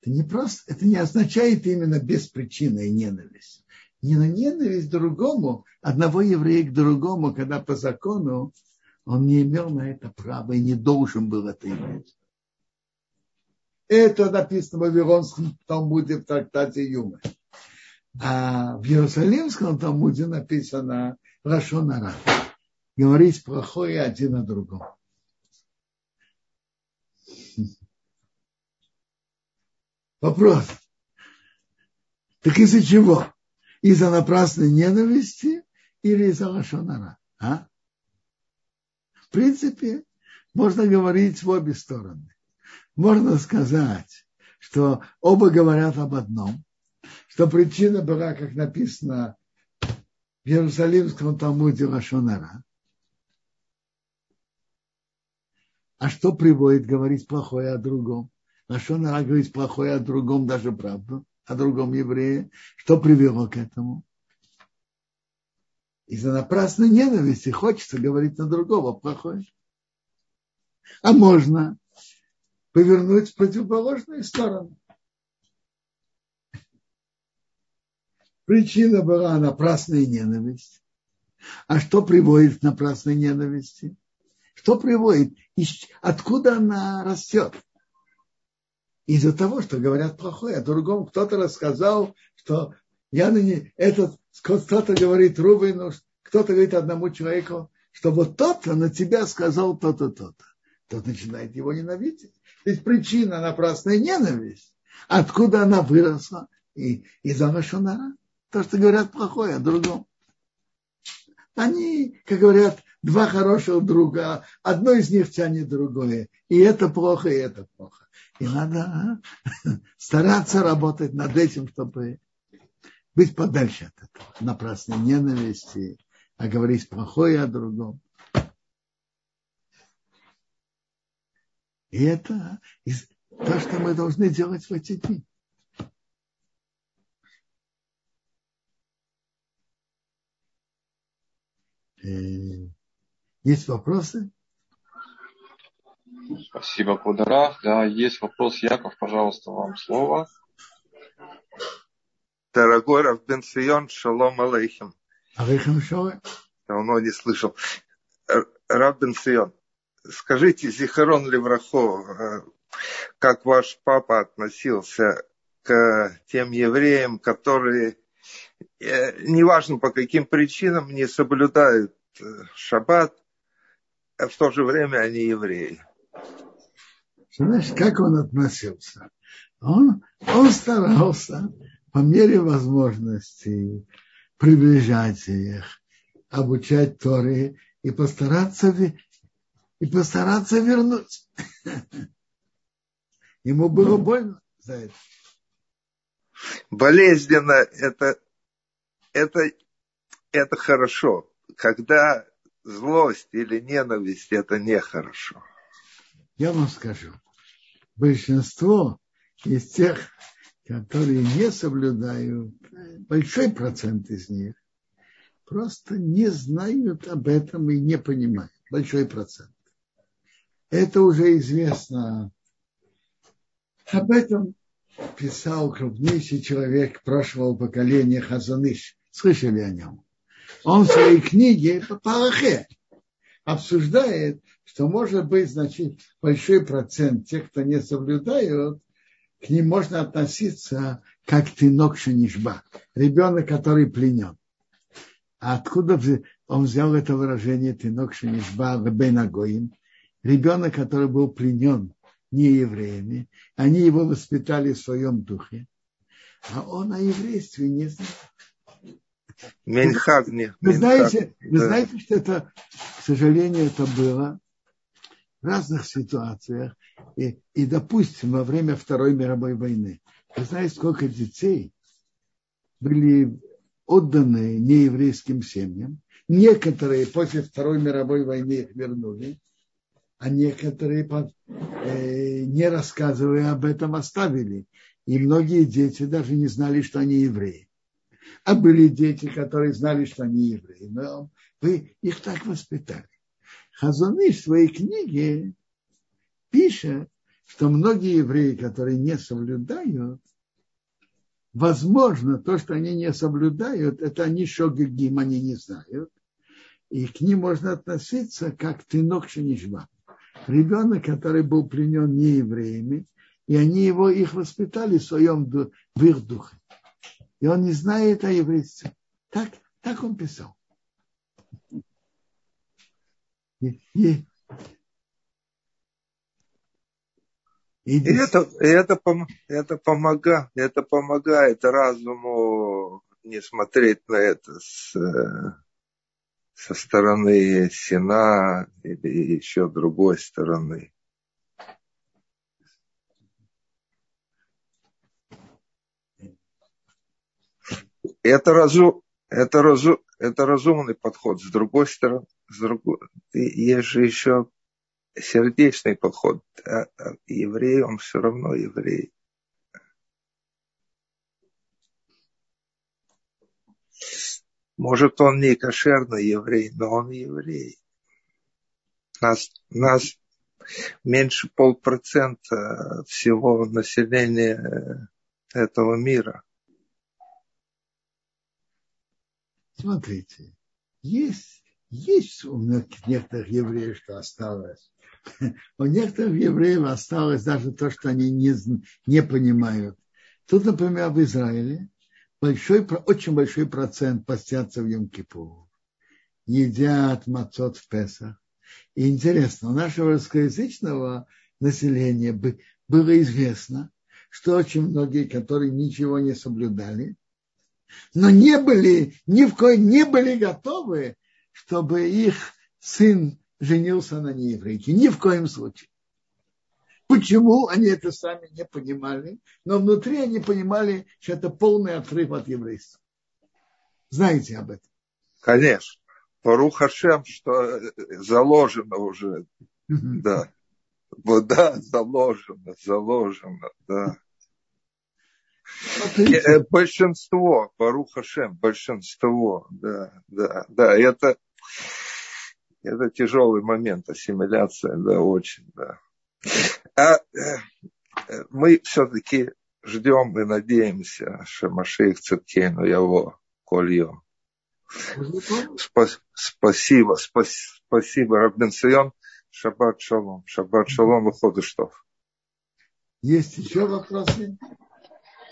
Это не просто, это не означает именно беспричинная ненависть. Не на ненависть другому, одного еврея к другому, когда по закону он не имел на это права и не должен был это иметь. Это написано в Вавилонском Талмуде в трактате Юмы. А в Иерусалимском Талмуде написано Рашонара. Говорить плохое один о другом. Вопрос. Так из-за чего? Из-за напрасной ненависти или из-за лошонара? А? В принципе, можно говорить в обе стороны можно сказать, что оба говорят об одном, что причина была, как написано в Иерусалимском Талмуде Лашонара. А что приводит говорить плохое о другом? Лашонара говорит плохое о другом, даже правду, о другом еврее. Что привело к этому? Из-за напрасной ненависти хочется говорить на другого плохое. А можно повернуть в противоположную сторону. Причина была напрасная ненависть. А что приводит к напрасной ненависти? Что приводит? Откуда она растет? Из-за того, что говорят плохое. А другому кто-то рассказал, что я на не... этот кто-то говорит Рубину, кто-то говорит одному человеку, что вот тот-то на тебя сказал то-то, то-то. Тот начинает его ненавидеть. То есть причина напрасная ненависть. Откуда она выросла? И из-за Машунара. То, что говорят плохое о другом. Они, как говорят, два хороших друга, одно из них тянет другое. И это плохо, и это плохо. И надо стараться работать над этим, чтобы быть подальше от этого. Напрасной ненависти, а говорить плохое о другом. И это то, что мы должны делать в эти дни. Э, есть вопросы? Спасибо, Кударах. Да, есть вопрос. Яков, пожалуйста, вам слово. Дорогой Равбен Сион, шалом алейхим. Алейхим шалом. Давно не слышал. Равбен Сион, скажите, Зихарон Леврахо, э, как ваш папа относился к тем евреям, которые, э, неважно по каким причинам, не соблюдают э, шаббат, а в то же время они евреи. Знаешь, как он относился? Он, он старался по мере возможности приближать их, обучать Торе и постараться, и постараться вернуть. Ему было больно за это. Болезненно это, это, это хорошо. Когда злость или ненависть, это нехорошо. Я вам скажу, большинство из тех, которые не соблюдают, большой процент из них, просто не знают об этом и не понимают. Большой процент. Это уже известно. Об этом писал крупнейший человек прошлого поколения Хазаныш. Слышали о нем? Он в своей книге по Парахе обсуждает, что может быть значит, большой процент тех, кто не соблюдают, к ним можно относиться как тынок шенишба, ребенок, который пленен. А откуда он взял это выражение тынок шенишба бенагоим? Ребенок, который был пленен не евреями, они его воспитали в своем духе, а он о еврействе не знает. Менхагни. Вы знаете, вы знаете, что это, к сожалению, это было в разных ситуациях. И, и, допустим, во время Второй мировой войны. Вы знаете, сколько детей были отданы нееврейским семьям. Некоторые после Второй мировой войны их вернули, а некоторые, э, не рассказывая об этом, оставили. И многие дети даже не знали, что они евреи. А были дети, которые знали, что они евреи. Но вы их так воспитали. Хазаны в своей книге пишет, что многие евреи, которые не соблюдают, возможно, то, что они не соблюдают, это они шогагим, они не знают. И к ним можно относиться как тынок шенишба. Ребенок, который был пленен не евреями, и они его, их воспитали в своем в их духе и он не знает о еврействе. Так, так он писал. И, и, и это, это, это, помогает, это помогает разуму не смотреть на это с, со стороны Сина или еще другой стороны. Это, разу, это, разу, это разумный подход. С другой стороны, с другой, есть же еще сердечный подход. А, а еврей, он все равно еврей. Может, он не кошерный еврей, но он еврей. Нас, нас меньше полпроцента всего населения этого мира. Смотрите, есть, есть у некоторых евреев, что осталось. У некоторых евреев осталось даже то, что они не, не понимают. Тут, например, в Израиле большой, очень большой процент постятся в Йом-Кипур. Едят мацот в Песах. И интересно, у нашего русскоязычного населения было известно, что очень многие, которые ничего не соблюдали, но не были, ни в коем не были готовы, чтобы их сын женился на нееврейке. Ни в коем случае. Почему они это сами не понимали, но внутри они понимали, что это полный отрыв от еврейства. Знаете об этом? Конечно. Пару Хашем, что заложено уже. Да. Вот да, заложено, заложено, да. Э, большинство, Баруха Шем, большинство, да, да, да, это, это тяжелый момент, ассимиляция, да, очень, да. А э, мы все-таки ждем и надеемся, что Машех Циркейну его кольем. Спасибо, спасибо, Рабин Сайон. Шаббат шалом. Шаббат шалом и ходыштов. Есть еще вопросы?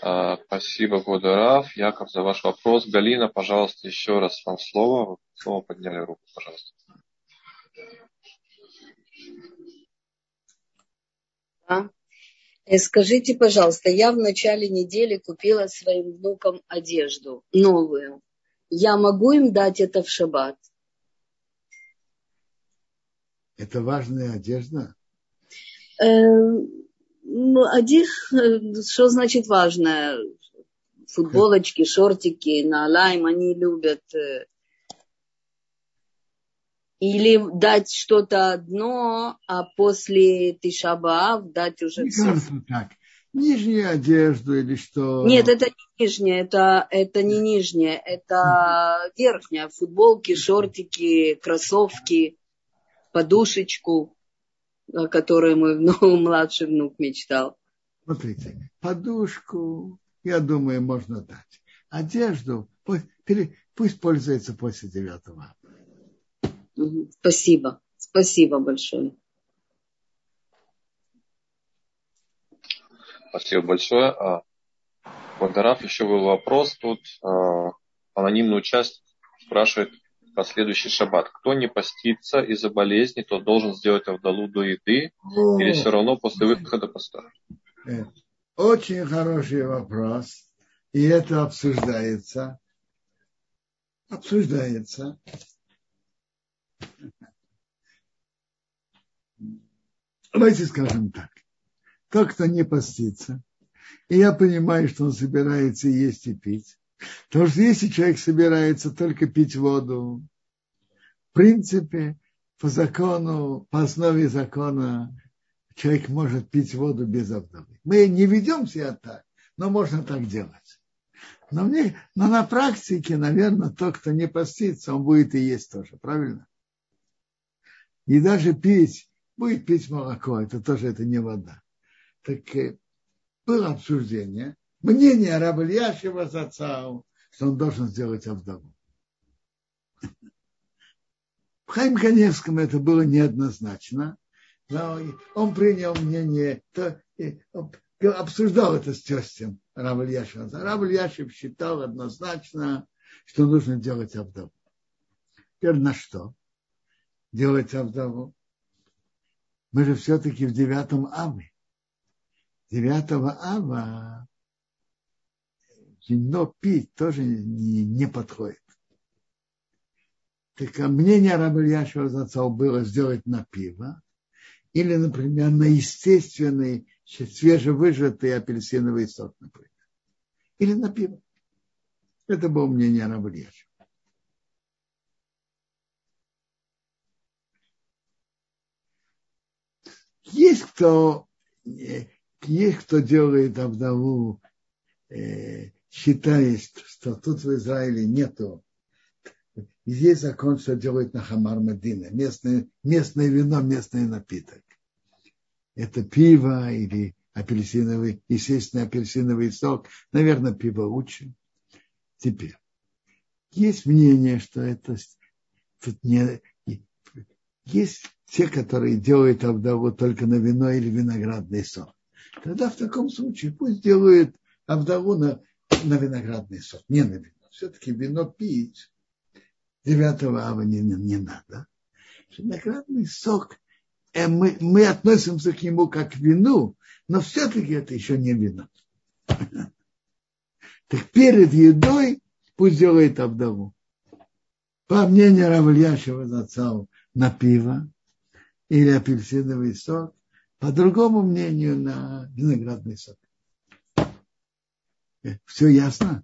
А, спасибо, Годарав. Яков, за ваш вопрос. Галина, пожалуйста, еще раз вам слово. Снова подняли руку, пожалуйста. Да. Э, скажите, пожалуйста, я в начале недели купила своим внукам одежду новую. Я могу им дать это в шаббат? Это важная одежда? Эм, ну, один, что значит важное? Футболочки, шортики, на лайм они любят. Или дать что-то одно, а после Тишабаав дать уже Не все. так. Нижнюю одежду или что? Нет, это не нижняя, это, это не нижняя, это верхняя. Футболки, шортики, кроссовки, подушечку о которой мой внук, младший внук мечтал. Смотрите, подушку, я думаю, можно дать. Одежду пусть, пусть пользуется после Спасибо. Спасибо большое. Спасибо большое. Богдарав, еще был вопрос тут. А, анонимный участник спрашивает, последующий шаббат. Кто не постится из-за болезни, тот должен сделать авдалу до еды О, или все равно после выхода поста? Э, очень хороший вопрос. И это обсуждается. Обсуждается. Давайте скажем так. Тот, кто не постится, и я понимаю, что он собирается есть и пить, Потому что если человек собирается только пить воду, в принципе, по закону, по основе закона, человек может пить воду без обновы. Мы не ведем себя так, но можно так делать. Но, мне, но на практике, наверное, тот, кто не постится, он будет и есть тоже, правильно? И даже пить, будет пить молоко, это тоже это не вода. Так э, было обсуждение, мнение раба Ильяшева Зацау, что он должен сделать Авдаву. В Хайм это было неоднозначно, но он принял мнение, то, обсуждал это с тестем Рав Ильяшева. Рав Ильяшев считал однозначно, что нужно делать Авдаву. Теперь на что? Делать Авдаву? Мы же все-таки в девятом Аве. Девятого Ава вино пить тоже не, не подходит. Так а мнение раба Ильяшева Зацал было сделать на пиво или, например, на естественный свежевыжатый апельсиновый сок, например. Или на пиво. Это было мнение раба Есть кто, э, есть кто делает Авдаву э, считает, что тут в Израиле нету. Есть закон, что делают на Хамар Мадина. Местное, местное вино, местный напиток. Это пиво или апельсиновый, естественно, апельсиновый сок. Наверное, пиво лучше. Теперь. Есть мнение, что это тут не... Есть те, которые делают Авдаву только на вино или виноградный сок. Тогда в таком случае пусть делают Авдаву на на виноградный сок, не на вино. Все-таки вино пить 9 ава не, не, надо. Виноградный сок, э, мы, мы относимся к нему как к вину, но все-таки это еще не вино. Так перед едой пусть делает Абдаву. По мнению Равльяшева Зацау, на пиво или апельсиновый сок, по другому мнению на виноградный сок. Все ясно?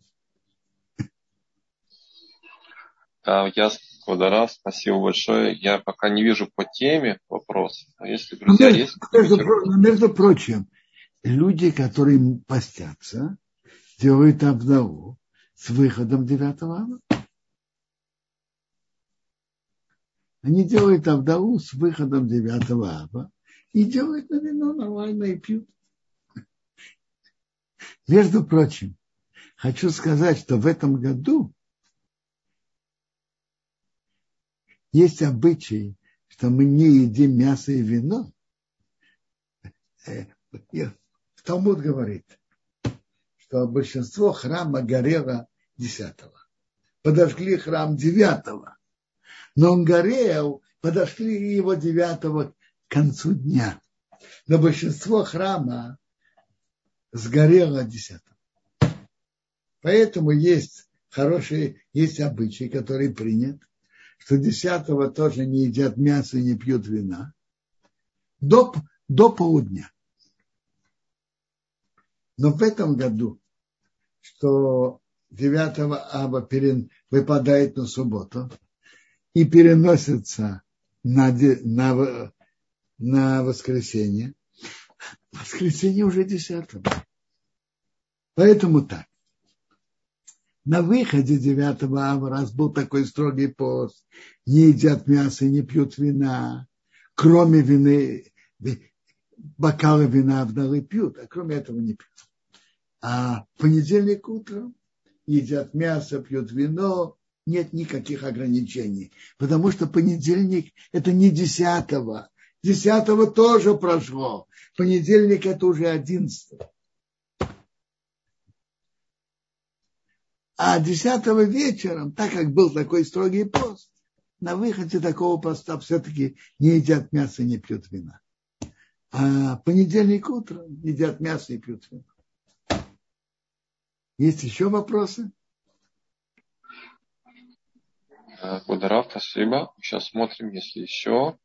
Ясно, Квадара, спасибо большое. Я пока не вижу по теме вопрос. А если, друзья, между, есть... Между, между прочим, люди, которые постятся, делают обнову с выходом 9 ава. Они делают Авдалу с выходом 9 ава и делают на вино нормально и пьют. Между прочим, хочу сказать, что в этом году есть обычай, что мы не едим мясо и вино. Э, Талмуд говорит, что большинство храма горело десятого. Подожгли храм девятого. Но он горел, подошли его девятого к концу дня. Но большинство храма сгорело десятого. Поэтому есть хорошие, есть обычаи, которые принят, что десятого тоже не едят мясо и не пьют вина до, до полудня. Но в этом году, что 9 аба выпадает на субботу, и переносится на, на, на воскресенье. Воскресенье уже десятого. Поэтому так. На выходе 9 ава, раз был такой строгий пост, не едят мясо не пьют вина, кроме вины, бокалы вина вдалы пьют, а кроме этого не пьют. А в понедельник утром едят мясо, пьют вино, нет никаких ограничений. Потому что понедельник это не десятого. Десятого тоже прошло. Понедельник это уже одиннадцатого. А десятого вечером, так как был такой строгий пост, на выходе такого поста все-таки не едят мясо, не пьют вина. А понедельник утром едят мясо и пьют вино. Есть еще вопросы? Кударав, спасибо. Сейчас смотрим, если еще.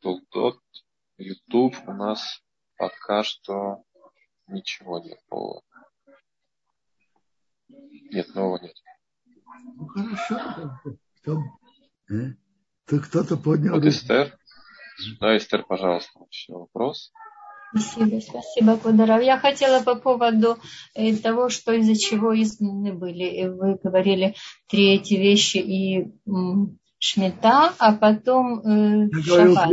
Тултот, YouTube у нас пока что ничего нет нового. Нет, нового нет. Ну хорошо. Кто, э? кто-то поднял. Вот Эстер. Да, Эстер, пожалуйста, еще вопрос. Спасибо, спасибо, Кударов. Я хотела по поводу э, того, что из-за чего изгнаны были. Вы говорили три эти вещи и шмета, а потом э, шаббат.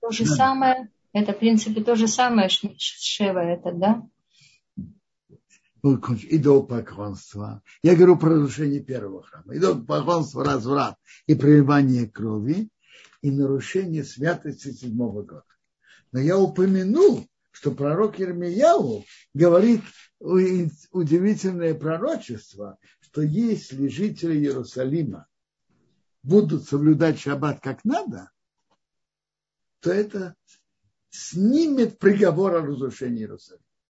То же да. самое, это в принципе то же самое, шева это, да? идолопоклонство. Я говорю про разрушение первого храма. Идолопоклонство, разврат и проливание крови и нарушение святости седьмого года. Но я упомянул, что пророк Ермияу говорит удивительное пророчество, что если жители Иерусалима будут соблюдать шаббат как надо, то это снимет приговор о разрушении Иерусалима.